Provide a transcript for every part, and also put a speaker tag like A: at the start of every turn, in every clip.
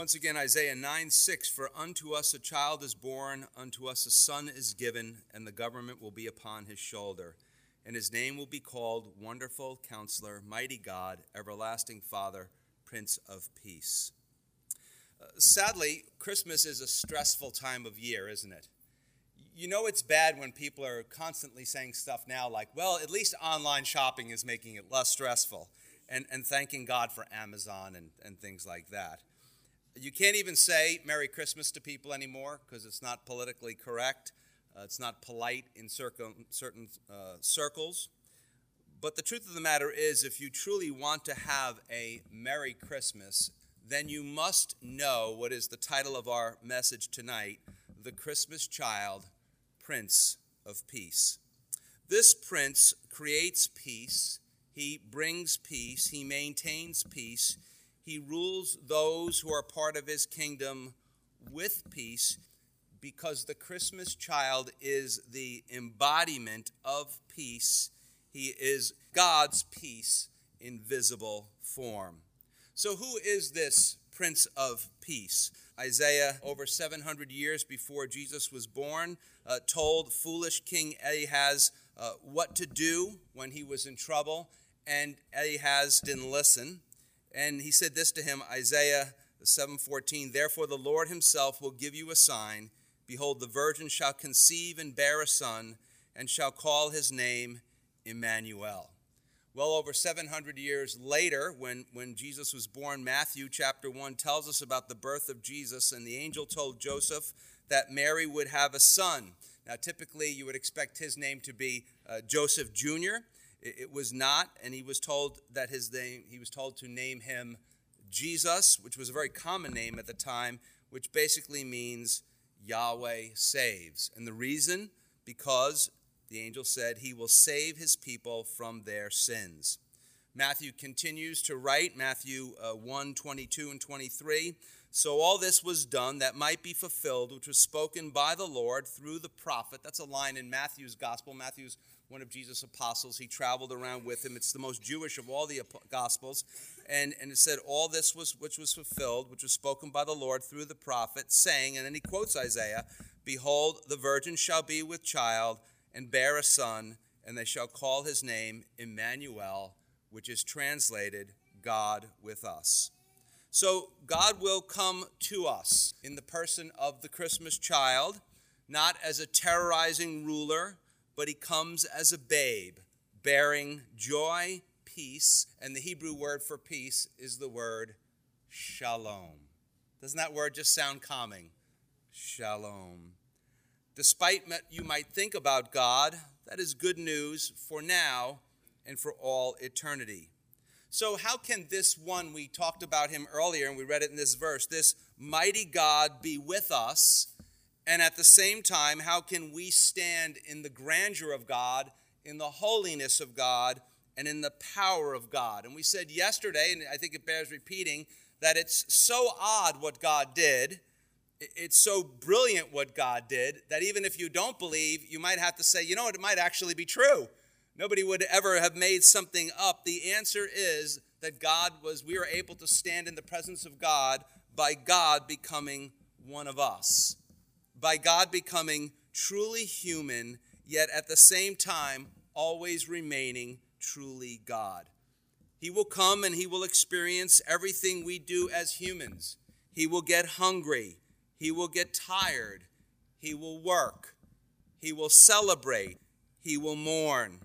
A: Once again, Isaiah 9 6 For unto us a child is born, unto us a son is given, and the government will be upon his shoulder. And his name will be called Wonderful Counselor, Mighty God, Everlasting Father, Prince of Peace. Uh, sadly, Christmas is a stressful time of year, isn't it? You know it's bad when people are constantly saying stuff now like, well, at least online shopping is making it less stressful, and, and thanking God for Amazon and, and things like that. You can't even say Merry Christmas to people anymore because it's not politically correct. Uh, it's not polite in certain uh, circles. But the truth of the matter is, if you truly want to have a Merry Christmas, then you must know what is the title of our message tonight The Christmas Child, Prince of Peace. This prince creates peace, he brings peace, he maintains peace, he rules those who are part of his kingdom with peace because the Christmas child is the embodiment of peace. He is God's peace in visible form. So, who is this Prince of Peace? Isaiah, over 700 years before Jesus was born, uh, told foolish King Ahaz uh, what to do when he was in trouble, and Ahaz didn't listen. And he said this to him, Isaiah 7:14, "Therefore the Lord himself will give you a sign: behold the virgin shall conceive and bear a son, and shall call his name Emmanuel." Well over 700 years later, when, when Jesus was born, Matthew chapter 1 tells us about the birth of Jesus, and the angel told Joseph that Mary would have a son. Now, typically, you would expect his name to be uh, Joseph Jr., it was not, and he was told that his name, he was told to name him Jesus, which was a very common name at the time, which basically means Yahweh saves. And the reason, because the angel said he will save his people from their sins. Matthew continues to write, Matthew uh, 1 22 and 23. So all this was done that might be fulfilled, which was spoken by the Lord through the prophet. That's a line in Matthew's gospel. Matthew's one of Jesus' apostles. He traveled around with him. It's the most Jewish of all the gospels. And, and it said, All this was which was fulfilled, which was spoken by the Lord through the prophet, saying, and then he quotes Isaiah Behold, the virgin shall be with child and bear a son, and they shall call his name Emmanuel, which is translated God with us. So God will come to us in the person of the Christmas child, not as a terrorizing ruler but he comes as a babe, bearing joy, peace, and the Hebrew word for peace is the word shalom. Doesn't that word just sound calming? Shalom. Despite what you might think about God, that is good news for now and for all eternity. So, how can this one, we talked about him earlier and we read it in this verse, this mighty God be with us and at the same time, how can we stand in the grandeur of God, in the holiness of God, and in the power of God? And we said yesterday, and I think it bears repeating, that it's so odd what God did. It's so brilliant what God did that even if you don't believe, you might have to say, you know it might actually be true. Nobody would ever have made something up. The answer is that God was, we are able to stand in the presence of God by God becoming one of us by God becoming truly human, yet at the same time always remaining truly God. He will come and he will experience everything we do as humans. He will get hungry. He will get tired. He will work. He will celebrate. He will mourn.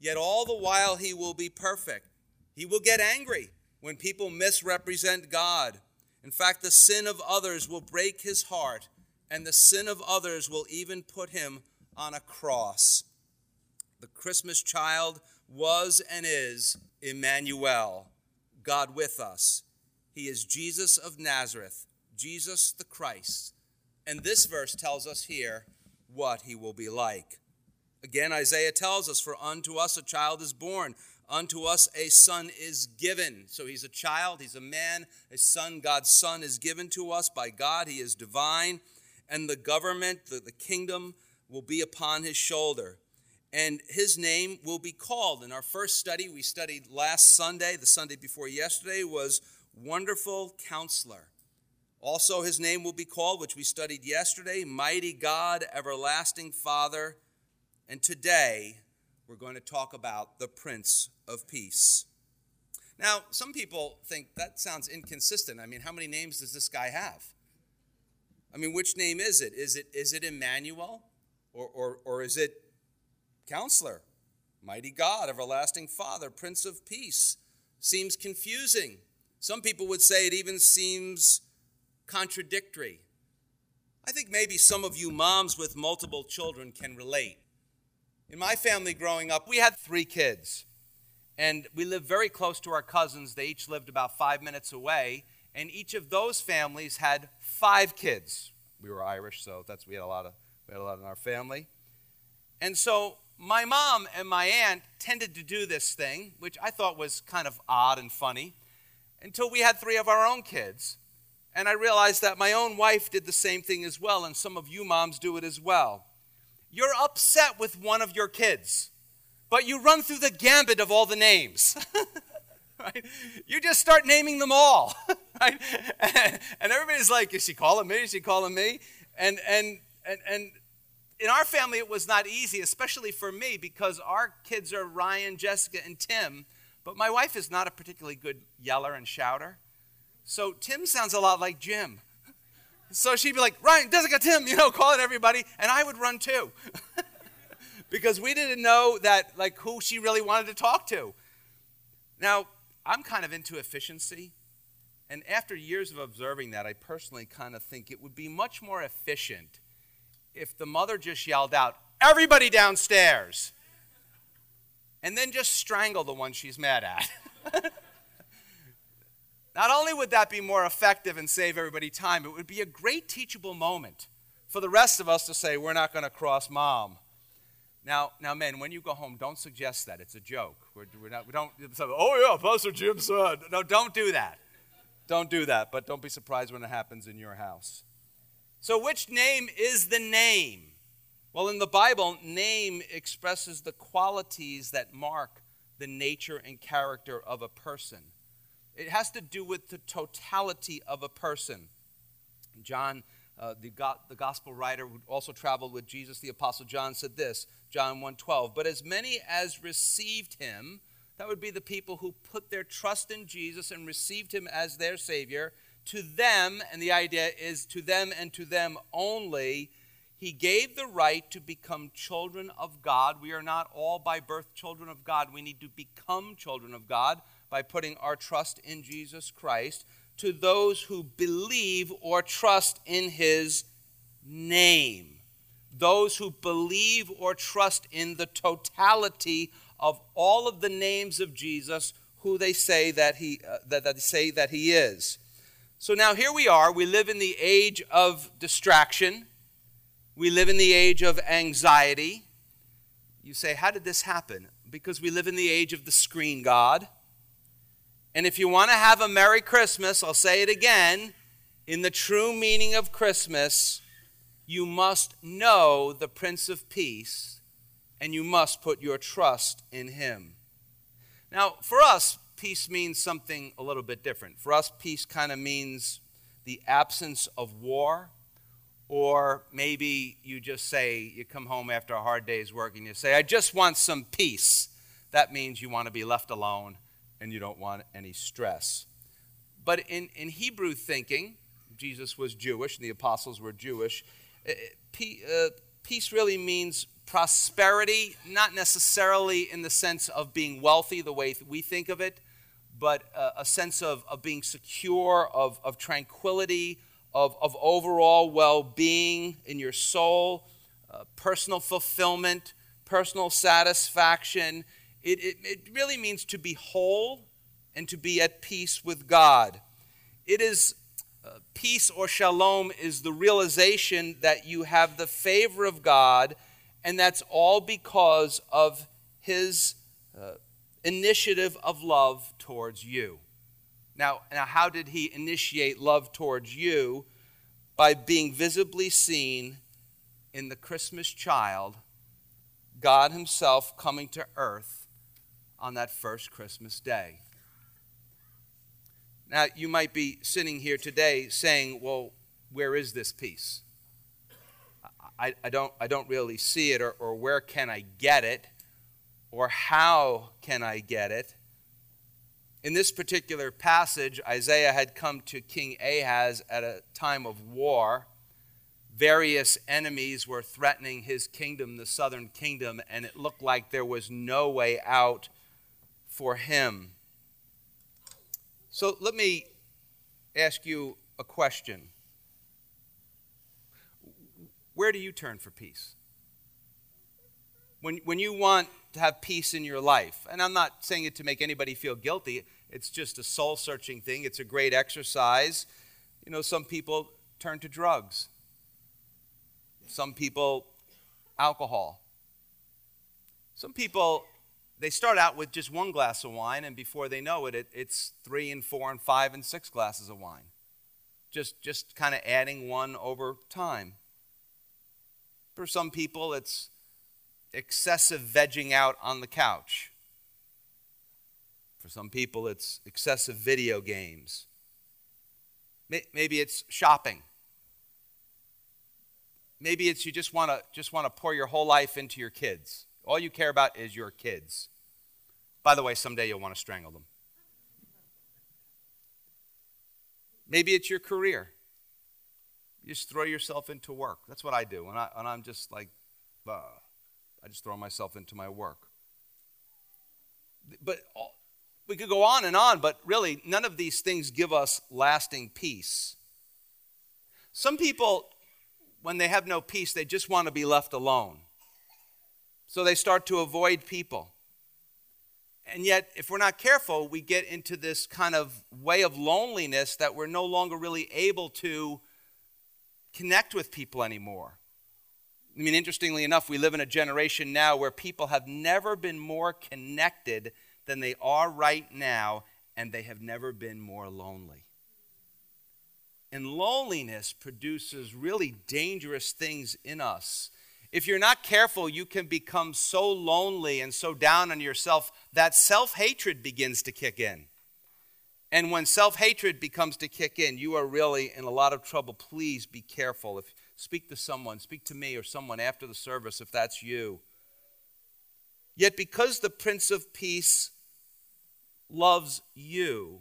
A: Yet all the while, he will be perfect. He will get angry when people misrepresent God. In fact, the sin of others will break his heart and the sin of others will even put him on a cross. The Christmas child was and is Emmanuel, God with us. He is Jesus of Nazareth, Jesus the Christ. And this verse tells us here what he will be like. Again, Isaiah tells us, For unto us a child is born, unto us a son is given. So he's a child, he's a man, a son, God's son is given to us by God. He is divine and the government, the, the kingdom will be upon his shoulder. And his name will be called. In our first study, we studied last Sunday, the Sunday before yesterday, was Wonderful Counselor. Also, his name will be called, which we studied yesterday, Mighty God, Everlasting Father. And today, we're going to talk about the Prince of Peace. Now, some people think that sounds inconsistent. I mean, how many names does this guy have? I mean, which name is it? Is it, is it Emmanuel? Or, or, or is it Counselor? Mighty God, Everlasting Father, Prince of Peace? Seems confusing. Some people would say it even seems contradictory. I think maybe some of you moms with multiple children can relate. In my family growing up, we had three kids, and we lived very close to our cousins. They each lived about five minutes away, and each of those families had five kids. We were Irish, so that's we had a lot of we had a lot in our family. And so my mom and my aunt tended to do this thing, which I thought was kind of odd and funny, until we had three of our own kids. And I realized that my own wife did the same thing as well, and some of you moms do it as well. You're upset with one of your kids, but you run through the gambit of all the names. right? You just start naming them all, right? And everybody's like, is she calling me? Is she calling me? And, and, and, and in our family, it was not easy, especially for me, because our kids are Ryan, Jessica, and Tim, but my wife is not a particularly good yeller and shouter. So Tim sounds a lot like Jim. So she'd be like, Ryan, Jessica, Tim, you know, calling everybody, and I would run too. because we didn't know that, like, who she really wanted to talk to. Now, I'm kind of into efficiency. And after years of observing that, I personally kind of think it would be much more efficient if the mother just yelled out, Everybody downstairs! And then just strangle the one she's mad at. Not only would that be more effective and save everybody time, it would be a great teachable moment for the rest of us to say, we're not going to cross mom. Now, now, men, when you go home, don't suggest that. It's a joke. We're, we're not, we don't oh, yeah, Pastor Jim said. No, don't do that. Don't do that, but don't be surprised when it happens in your house. So, which name is the name? Well, in the Bible, name expresses the qualities that mark the nature and character of a person. It has to do with the totality of a person. John, uh, the, go- the gospel writer who also traveled with Jesus, the apostle John, said this, John 1.12, But as many as received him, that would be the people who put their trust in Jesus and received him as their Savior, to them, and the idea is to them and to them only, he gave the right to become children of God. We are not all by birth children of God. We need to become children of God by putting our trust in Jesus Christ to those who believe or trust in his name. Those who believe or trust in the totality of all of the names of Jesus, who they say that he uh, that, that they say that he is. So now here we are. We live in the age of distraction. We live in the age of anxiety. You say, how did this happen? Because we live in the age of the screen God. And if you want to have a Merry Christmas, I'll say it again, in the true meaning of Christmas, you must know the Prince of Peace and you must put your trust in him. Now, for us, peace means something a little bit different. For us, peace kind of means the absence of war, or maybe you just say, you come home after a hard day's work and you say, I just want some peace. That means you want to be left alone and you don't want any stress. But in, in Hebrew thinking, Jesus was Jewish and the apostles were Jewish, eh, eh, uh, peace really means prosperity, not necessarily in the sense of being wealthy the way we think of it, but uh, a sense of, of being secure, of, of tranquility, of, of overall well being in your soul, uh, personal fulfillment, personal satisfaction. It, it, it really means to be whole and to be at peace with God. It is uh, peace or shalom is the realization that you have the favor of God, and that's all because of His uh, initiative of love towards you. Now, now, how did He initiate love towards you? By being visibly seen in the Christmas child, God Himself coming to earth on that first Christmas day. Now, you might be sitting here today saying, well, where is this peace? I, I, don't, I don't really see it, or, or where can I get it, or how can I get it? In this particular passage, Isaiah had come to King Ahaz at a time of war. Various enemies were threatening his kingdom, the southern kingdom, and it looked like there was no way out for him. So let me ask you a question. Where do you turn for peace? When, when you want to have peace in your life. And I'm not saying it to make anybody feel guilty, it's just a soul searching thing. It's a great exercise. You know, some people turn to drugs, some people, alcohol. Some people, they start out with just one glass of wine, and before they know it, it it's three and four and five and six glasses of wine. Just, just kind of adding one over time. For some people, it's excessive vegging out on the couch. For some people, it's excessive video games. Maybe it's shopping. Maybe it's you just want to just want to pour your whole life into your kids. All you care about is your kids. By the way, someday you'll want to strangle them. Maybe it's your career. You just throw yourself into work. That's what I do. And, I, and I'm just like, uh, I just throw myself into my work. But we could go on and on, but really, none of these things give us lasting peace. Some people, when they have no peace, they just want to be left alone. So they start to avoid people. And yet, if we're not careful, we get into this kind of way of loneliness that we're no longer really able to connect with people anymore. I mean, interestingly enough, we live in a generation now where people have never been more connected than they are right now, and they have never been more lonely. And loneliness produces really dangerous things in us. If you're not careful, you can become so lonely and so down on yourself that self hatred begins to kick in. And when self hatred becomes to kick in, you are really in a lot of trouble. Please be careful. If speak to someone, speak to me or someone after the service if that's you. Yet because the Prince of Peace loves you,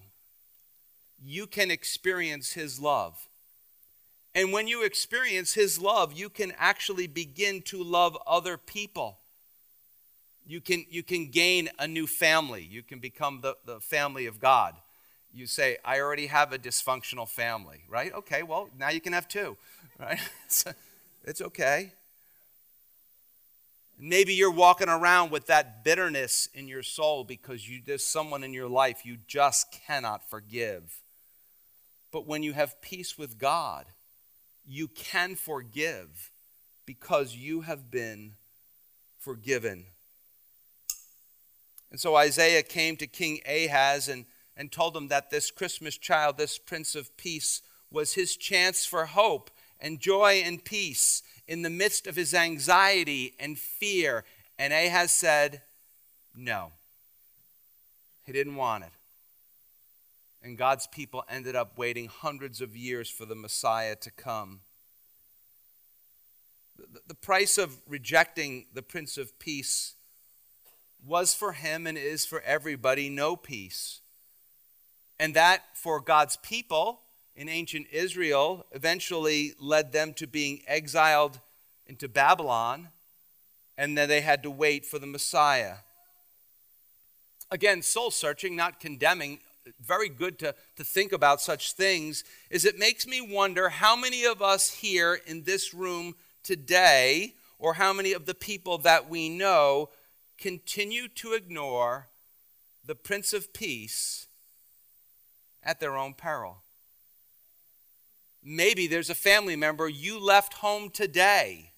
A: you can experience his love. And when you experience his love, you can actually begin to love other people. You can, you can gain a new family. You can become the, the family of God you say, I already have a dysfunctional family, right? Okay, well, now you can have two, right? it's okay. Maybe you're walking around with that bitterness in your soul because you, there's someone in your life you just cannot forgive. But when you have peace with God, you can forgive because you have been forgiven. And so Isaiah came to King Ahaz and and told him that this Christmas child, this Prince of Peace, was his chance for hope and joy and peace in the midst of his anxiety and fear. And Ahaz said, No. He didn't want it. And God's people ended up waiting hundreds of years for the Messiah to come. The price of rejecting the Prince of Peace was for him and is for everybody no peace. And that, for God's people in ancient Israel, eventually led them to being exiled into Babylon, and then they had to wait for the Messiah. Again, soul searching, not condemning, very good to, to think about such things, is it makes me wonder how many of us here in this room today, or how many of the people that we know, continue to ignore the Prince of Peace at their own peril. Maybe there's a family member you left home today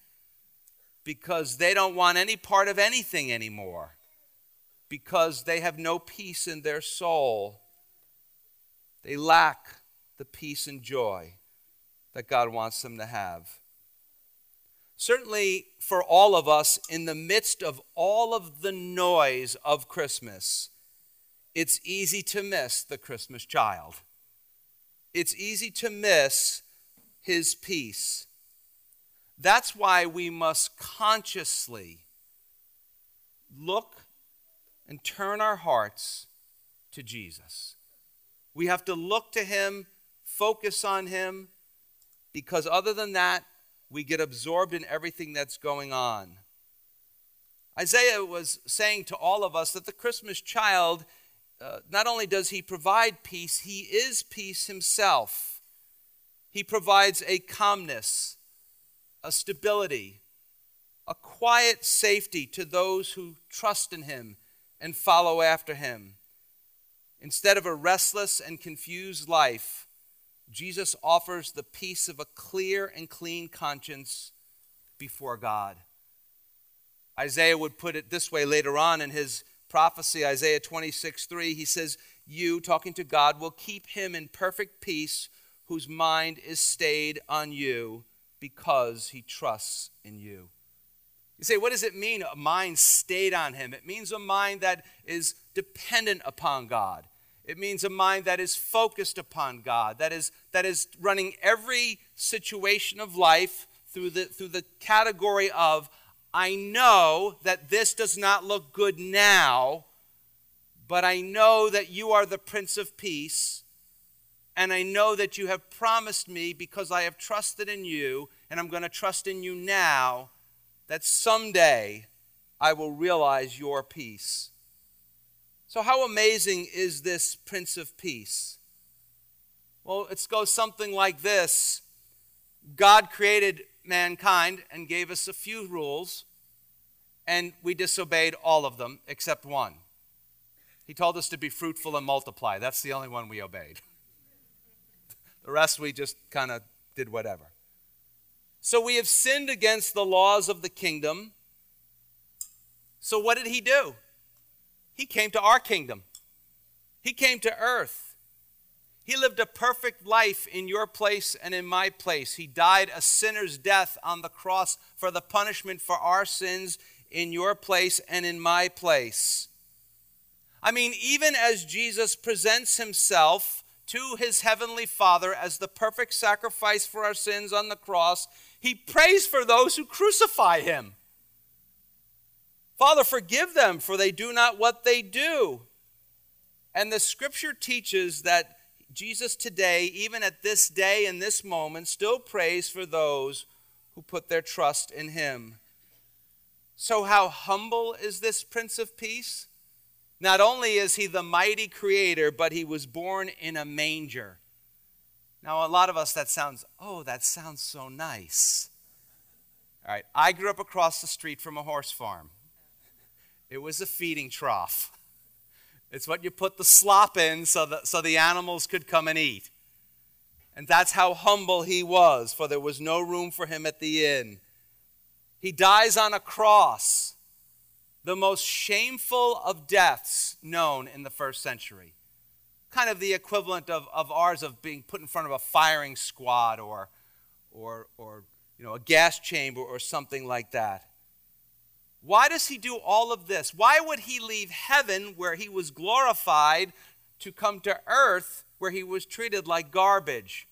A: because they don't want any part of anything anymore, because they have no peace in their soul. They lack the peace and joy that God wants them to have. Certainly, for all of us, in the midst of all of the noise of Christmas, it's easy to miss the Christmas child. it's easy to miss his peace. That's why we must consciously look and turn our hearts to Jesus. We have to look to him, focus on him, because other than that, we get absorbed in everything that's going on. Isaiah was saying to all of us that the Christmas child, uh, not only does he provide peace, he is peace himself. He provides a calmness, a stability, a quiet safety to those who trust in him and follow after him. Instead of a restless and confused life, Jesus offers the peace of a clear and clean conscience before God. Isaiah would put it this way later on in his prophecy, Isaiah 26 3. He says, You, talking to God, will keep him in perfect peace whose mind is stayed on you because he trusts in you. You say, what does it mean, a mind stayed on him? It means a mind that is dependent upon God. It means a mind that is focused upon God, that is, that is running every situation of life through the, through the category of, I know that this does not look good now, but I know that you are the Prince of Peace, and I know that you have promised me because I have trusted in you, and I'm going to trust in you now, that someday I will realize your peace. So, how amazing is this Prince of Peace? Well, it goes something like this God created mankind and gave us a few rules, and we disobeyed all of them except one. He told us to be fruitful and multiply. That's the only one we obeyed. the rest we just kind of did whatever. So we have sinned against the laws of the kingdom. So what did he do? He came to our kingdom, he came to earth. He lived a perfect life in your place and in my place. He died a sinner's death on the cross for the punishment for our sins in your place and in my place. I mean, even as Jesus presents himself to his heavenly Father as the perfect sacrifice for our sins on the cross, he prays for those who crucify him. Father, forgive them, for they do not what they do. And the scripture teaches that Jesus today, even at this day and this moment, still prays for those who put their trust in him. So, how humble is this Prince of Peace? Not only is he the mighty creator, but he was born in a manger. Now, a lot of us, that sounds, oh, that sounds so nice. All right, I grew up across the street from a horse farm, it was a feeding trough. It's what you put the slop in so, that, so the animals could come and eat. And that's how humble he was, for there was no room for him at the inn. He dies on a cross, the most shameful of deaths known in the first century. Kind of the equivalent of, of ours of being put in front of a firing squad or, or, or you know, a gas chamber or something like that. Why does he do all of this? Why would he leave heaven where he was glorified to come to earth where he was treated like garbage?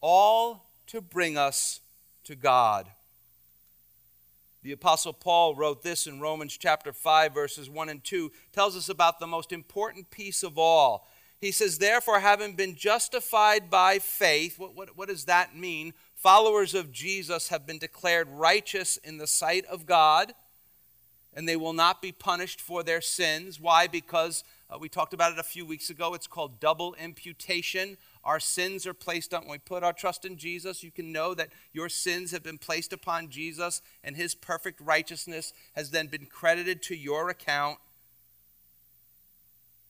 A: All to bring us to God. The apostle Paul wrote this in Romans chapter 5 verses 1 and 2 tells us about the most important peace of all. He says, Therefore, having been justified by faith, what, what, what does that mean? Followers of Jesus have been declared righteous in the sight of God and they will not be punished for their sins. Why? Because uh, we talked about it a few weeks ago. It's called double imputation. Our sins are placed on, when we put our trust in Jesus, you can know that your sins have been placed upon Jesus, and his perfect righteousness has then been credited to your account.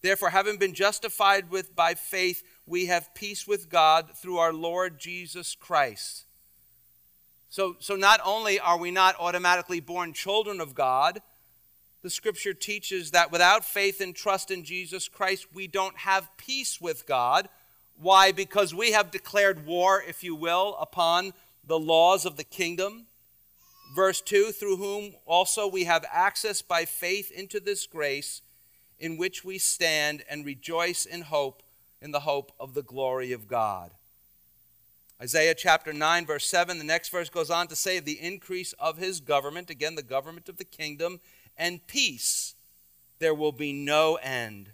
A: Therefore, having been justified with by faith, we have peace with God through our Lord Jesus Christ. So, so not only are we not automatically born children of God, the scripture teaches that without faith and trust in Jesus Christ, we don't have peace with God. Why? Because we have declared war, if you will, upon the laws of the kingdom. Verse 2 through whom also we have access by faith into this grace in which we stand and rejoice in hope in the hope of the glory of God. Isaiah chapter 9, verse 7, the next verse goes on to say, The increase of his government, again, the government of the kingdom, and peace, there will be no end.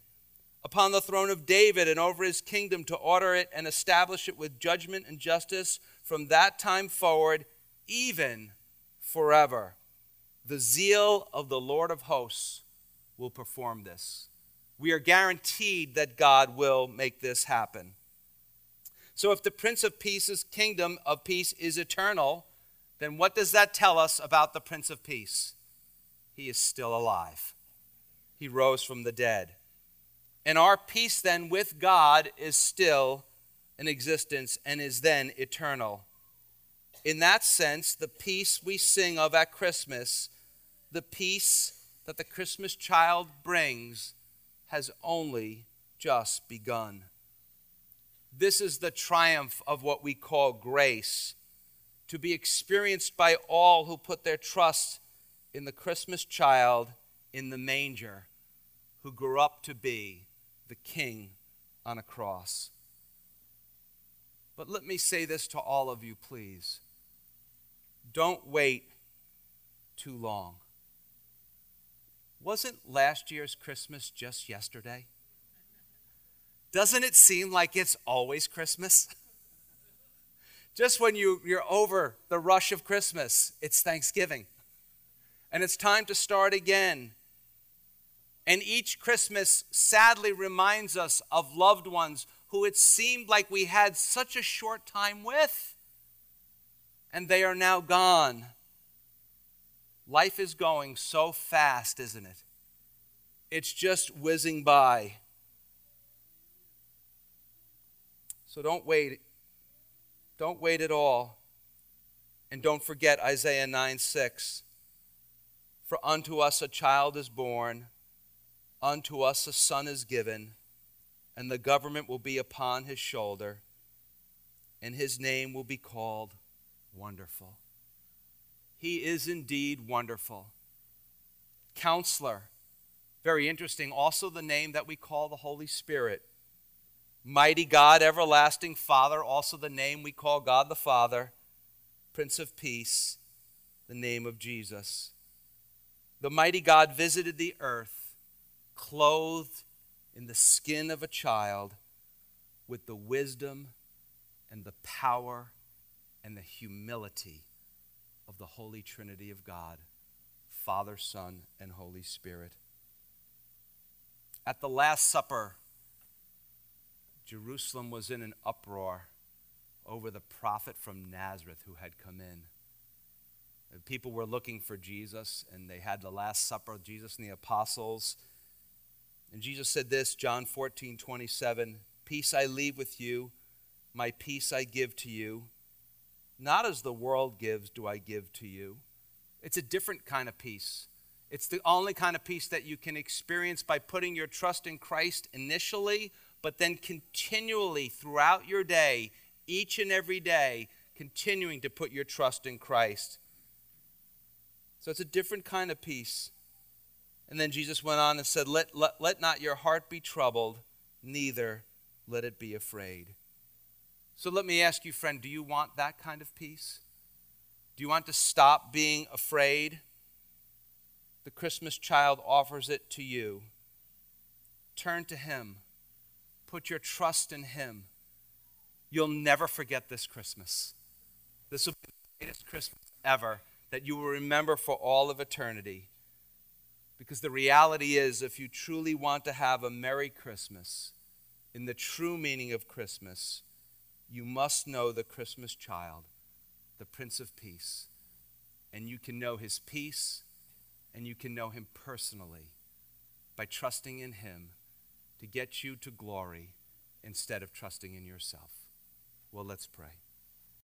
A: Upon the throne of David and over his kingdom to order it and establish it with judgment and justice from that time forward, even forever. The zeal of the Lord of hosts will perform this. We are guaranteed that God will make this happen. So, if the Prince of Peace's kingdom of peace is eternal, then what does that tell us about the Prince of Peace? He is still alive, he rose from the dead. And our peace then with God is still in existence and is then eternal. In that sense, the peace we sing of at Christmas, the peace that the Christmas child brings, has only just begun. This is the triumph of what we call grace, to be experienced by all who put their trust in the Christmas child in the manger, who grew up to be the king on a cross. But let me say this to all of you, please. Don't wait too long. Wasn't last year's Christmas just yesterday? Doesn't it seem like it's always Christmas? Just when you, you're over the rush of Christmas, it's Thanksgiving. And it's time to start again. And each Christmas sadly reminds us of loved ones who it seemed like we had such a short time with, and they are now gone. Life is going so fast, isn't it? It's just whizzing by. So don't wait. Don't wait at all. And don't forget Isaiah 9 6. For unto us a child is born, unto us a son is given, and the government will be upon his shoulder, and his name will be called Wonderful. He is indeed wonderful. Counselor, very interesting. Also, the name that we call the Holy Spirit. Mighty God, everlasting Father, also the name we call God the Father, Prince of Peace, the name of Jesus. The mighty God visited the earth, clothed in the skin of a child, with the wisdom and the power and the humility of the Holy Trinity of God Father, Son, and Holy Spirit. At the Last Supper, Jerusalem was in an uproar over the prophet from Nazareth who had come in. People were looking for Jesus, and they had the Last Supper of Jesus and the apostles. And Jesus said this, John 14, 27 Peace I leave with you, my peace I give to you. Not as the world gives, do I give to you. It's a different kind of peace. It's the only kind of peace that you can experience by putting your trust in Christ initially but then continually throughout your day, each and every day, continuing to put your trust in Christ. So it's a different kind of peace. And then Jesus went on and said, Let, let, let not your heart be troubled, neither let it be afraid. So let me ask you, friend, do you want that kind of peace? Do you want to stop being afraid? The Christmas child offers it to you. Turn to Him. Put your trust in Him. You'll never forget this Christmas. This will be the greatest Christmas ever that you will remember for all of eternity. Because the reality is, if you truly want to have a Merry Christmas, in the true meaning of Christmas, you must know the Christmas child, the Prince of Peace. And you can know his peace, and you can know him personally by trusting in him to get you to glory instead of trusting in yourself. Well, let's pray.